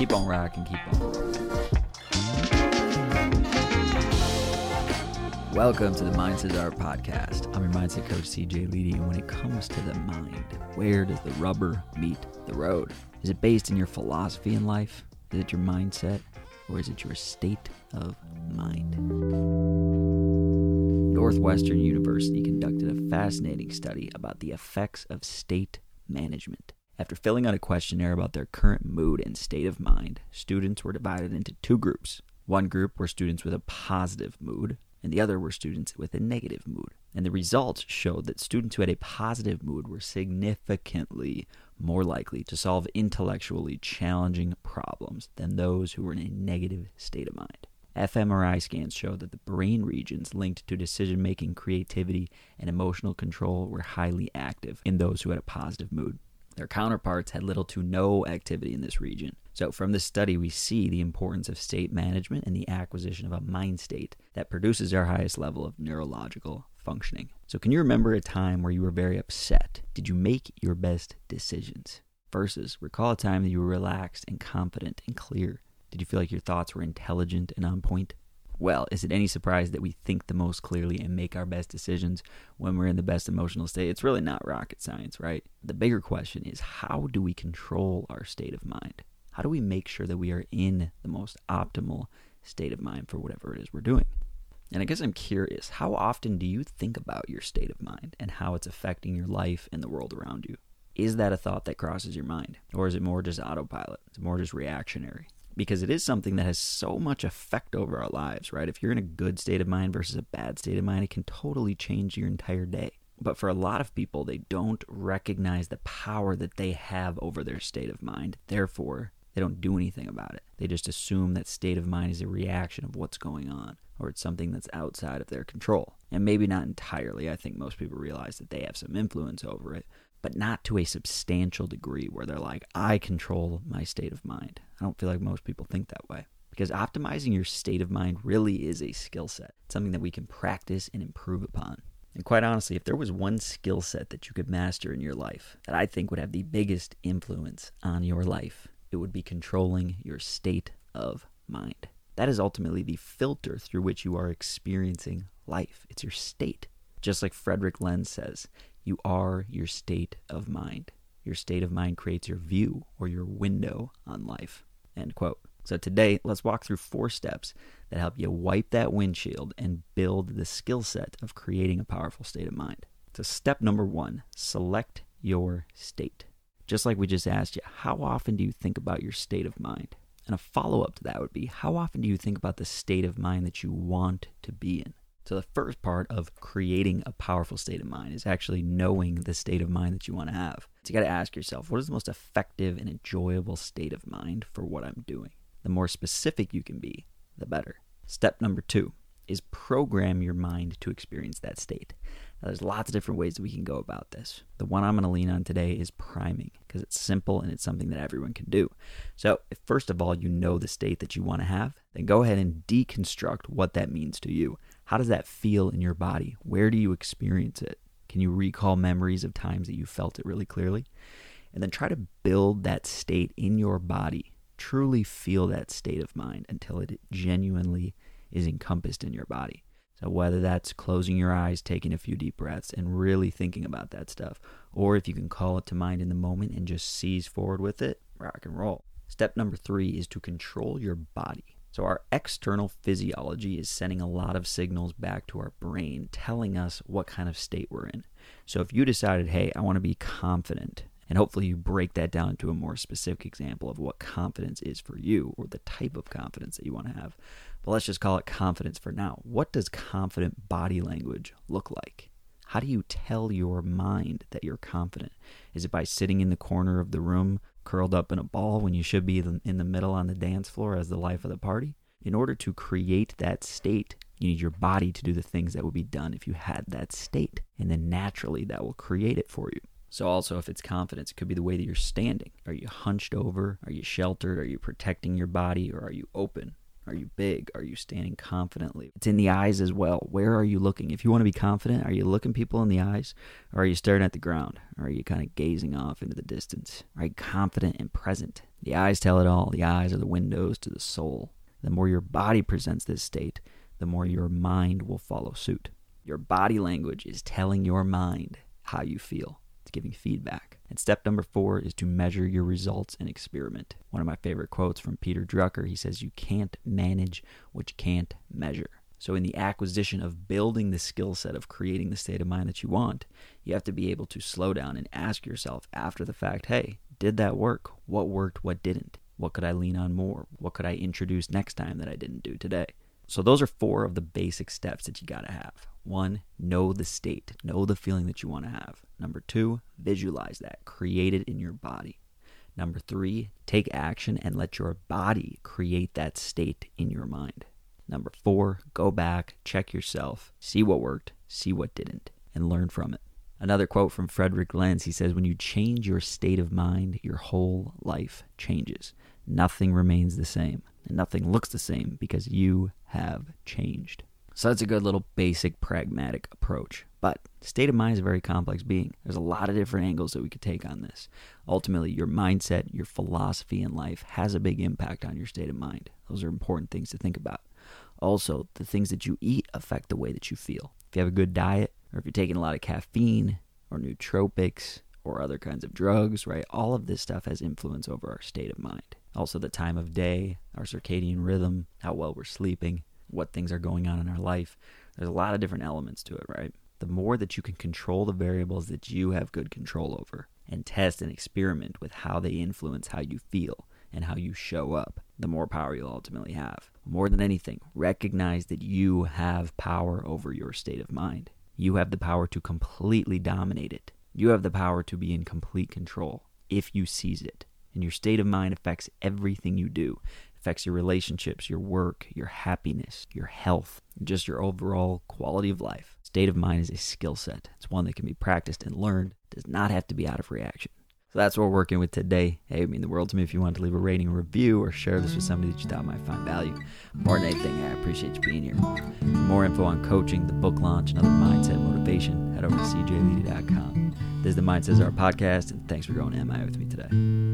Keep on rocking, keep on. Welcome to the Mindset Art Podcast. I'm your mindset coach, CJ Ledy, and when it comes to the mind, where does the rubber meet the road? Is it based in your philosophy in life? Is it your mindset? Or is it your state of mind? Northwestern University conducted a fascinating study about the effects of state management. After filling out a questionnaire about their current mood and state of mind, students were divided into two groups. One group were students with a positive mood, and the other were students with a negative mood. And the results showed that students who had a positive mood were significantly more likely to solve intellectually challenging problems than those who were in a negative state of mind. fMRI scans show that the brain regions linked to decision making, creativity, and emotional control were highly active in those who had a positive mood. Their counterparts had little to no activity in this region. So, from this study, we see the importance of state management and the acquisition of a mind state that produces our highest level of neurological functioning. So, can you remember a time where you were very upset? Did you make your best decisions? Versus, recall a time that you were relaxed and confident and clear. Did you feel like your thoughts were intelligent and on point? Well, is it any surprise that we think the most clearly and make our best decisions when we're in the best emotional state? It's really not rocket science, right? The bigger question is how do we control our state of mind? How do we make sure that we are in the most optimal state of mind for whatever it is we're doing? And I guess I'm curious, how often do you think about your state of mind and how it's affecting your life and the world around you? Is that a thought that crosses your mind? Or is it more just autopilot? It's more just reactionary? Because it is something that has so much effect over our lives, right? If you're in a good state of mind versus a bad state of mind, it can totally change your entire day. But for a lot of people, they don't recognize the power that they have over their state of mind. Therefore, they don't do anything about it. They just assume that state of mind is a reaction of what's going on, or it's something that's outside of their control. And maybe not entirely. I think most people realize that they have some influence over it, but not to a substantial degree where they're like, I control my state of mind. I don't feel like most people think that way. Because optimizing your state of mind really is a skill set, something that we can practice and improve upon. And quite honestly, if there was one skill set that you could master in your life that I think would have the biggest influence on your life, it would be controlling your state of mind. That is ultimately the filter through which you are experiencing life. It's your state. Just like Frederick Lenz says, you are your state of mind. Your state of mind creates your view or your window on life. End quote. So today, let's walk through four steps that help you wipe that windshield and build the skill set of creating a powerful state of mind. So step number one, select your state. Just like we just asked you, how often do you think about your state of mind? And a follow up to that would be, how often do you think about the state of mind that you want to be in? So, the first part of creating a powerful state of mind is actually knowing the state of mind that you want to have. So, you got to ask yourself, what is the most effective and enjoyable state of mind for what I'm doing? The more specific you can be, the better. Step number two is program your mind to experience that state. Now, there's lots of different ways that we can go about this. The one I'm going to lean on today is priming because it's simple and it's something that everyone can do. So, if first of all you know the state that you want to have, then go ahead and deconstruct what that means to you. How does that feel in your body? Where do you experience it? Can you recall memories of times that you felt it really clearly? And then try to build that state in your body. Truly feel that state of mind until it genuinely is encompassed in your body. So, whether that's closing your eyes, taking a few deep breaths, and really thinking about that stuff, or if you can call it to mind in the moment and just seize forward with it, rock and roll. Step number three is to control your body. So, our external physiology is sending a lot of signals back to our brain telling us what kind of state we're in. So, if you decided, hey, I want to be confident, and hopefully you break that down into a more specific example of what confidence is for you or the type of confidence that you want to have. But let's just call it confidence for now. What does confident body language look like? How do you tell your mind that you're confident? Is it by sitting in the corner of the room curled up in a ball when you should be in the middle on the dance floor as the life of the party. In order to create that state, you need your body to do the things that would be done if you had that state. And then naturally, that will create it for you. So, also, if it's confidence, it could be the way that you're standing. Are you hunched over? Are you sheltered? Are you protecting your body? Or are you open? Are you big? Are you standing confidently? It's in the eyes as well. Where are you looking? If you want to be confident, are you looking people in the eyes? Or are you staring at the ground? Or are you kind of gazing off into the distance? Are you confident and present? The eyes tell it all. The eyes are the windows to the soul. The more your body presents this state, the more your mind will follow suit. Your body language is telling your mind how you feel. Giving feedback. And step number four is to measure your results and experiment. One of my favorite quotes from Peter Drucker he says, You can't manage what you can't measure. So, in the acquisition of building the skill set of creating the state of mind that you want, you have to be able to slow down and ask yourself after the fact hey, did that work? What worked? What didn't? What could I lean on more? What could I introduce next time that I didn't do today? So, those are four of the basic steps that you got to have. One, know the state, know the feeling that you want to have. Number two, visualize that, create it in your body. Number three, take action and let your body create that state in your mind. Number four, go back, check yourself, see what worked, see what didn't, and learn from it. Another quote from Frederick Lenz he says, When you change your state of mind, your whole life changes. Nothing remains the same, and nothing looks the same because you have changed. So that's a good little basic pragmatic approach. But state of mind is a very complex being. There's a lot of different angles that we could take on this. Ultimately, your mindset, your philosophy in life has a big impact on your state of mind. Those are important things to think about. Also, the things that you eat affect the way that you feel. If you have a good diet, or if you're taking a lot of caffeine or nootropics or other kinds of drugs, right? All of this stuff has influence over our state of mind. Also, the time of day, our circadian rhythm, how well we're sleeping, what things are going on in our life. There's a lot of different elements to it, right? The more that you can control the variables that you have good control over and test and experiment with how they influence how you feel and how you show up, the more power you'll ultimately have. More than anything, recognize that you have power over your state of mind. You have the power to completely dominate it. You have the power to be in complete control if you seize it. And your state of mind affects everything you do affects your relationships, your work, your happiness, your health, just your overall quality of life. State of mind is a skill set. It's one that can be practiced and learned. It does not have to be out of reaction. So that's what we're working with today. Hey, it would mean the world to me if you want to leave a rating, a review, or share this with somebody that you thought might find value. More than anything, I appreciate you being here. For more info on coaching, the book launch, and other mindset motivation, head over to cjledy.com. This is the Mindset Our podcast, and thanks for going MI with me today.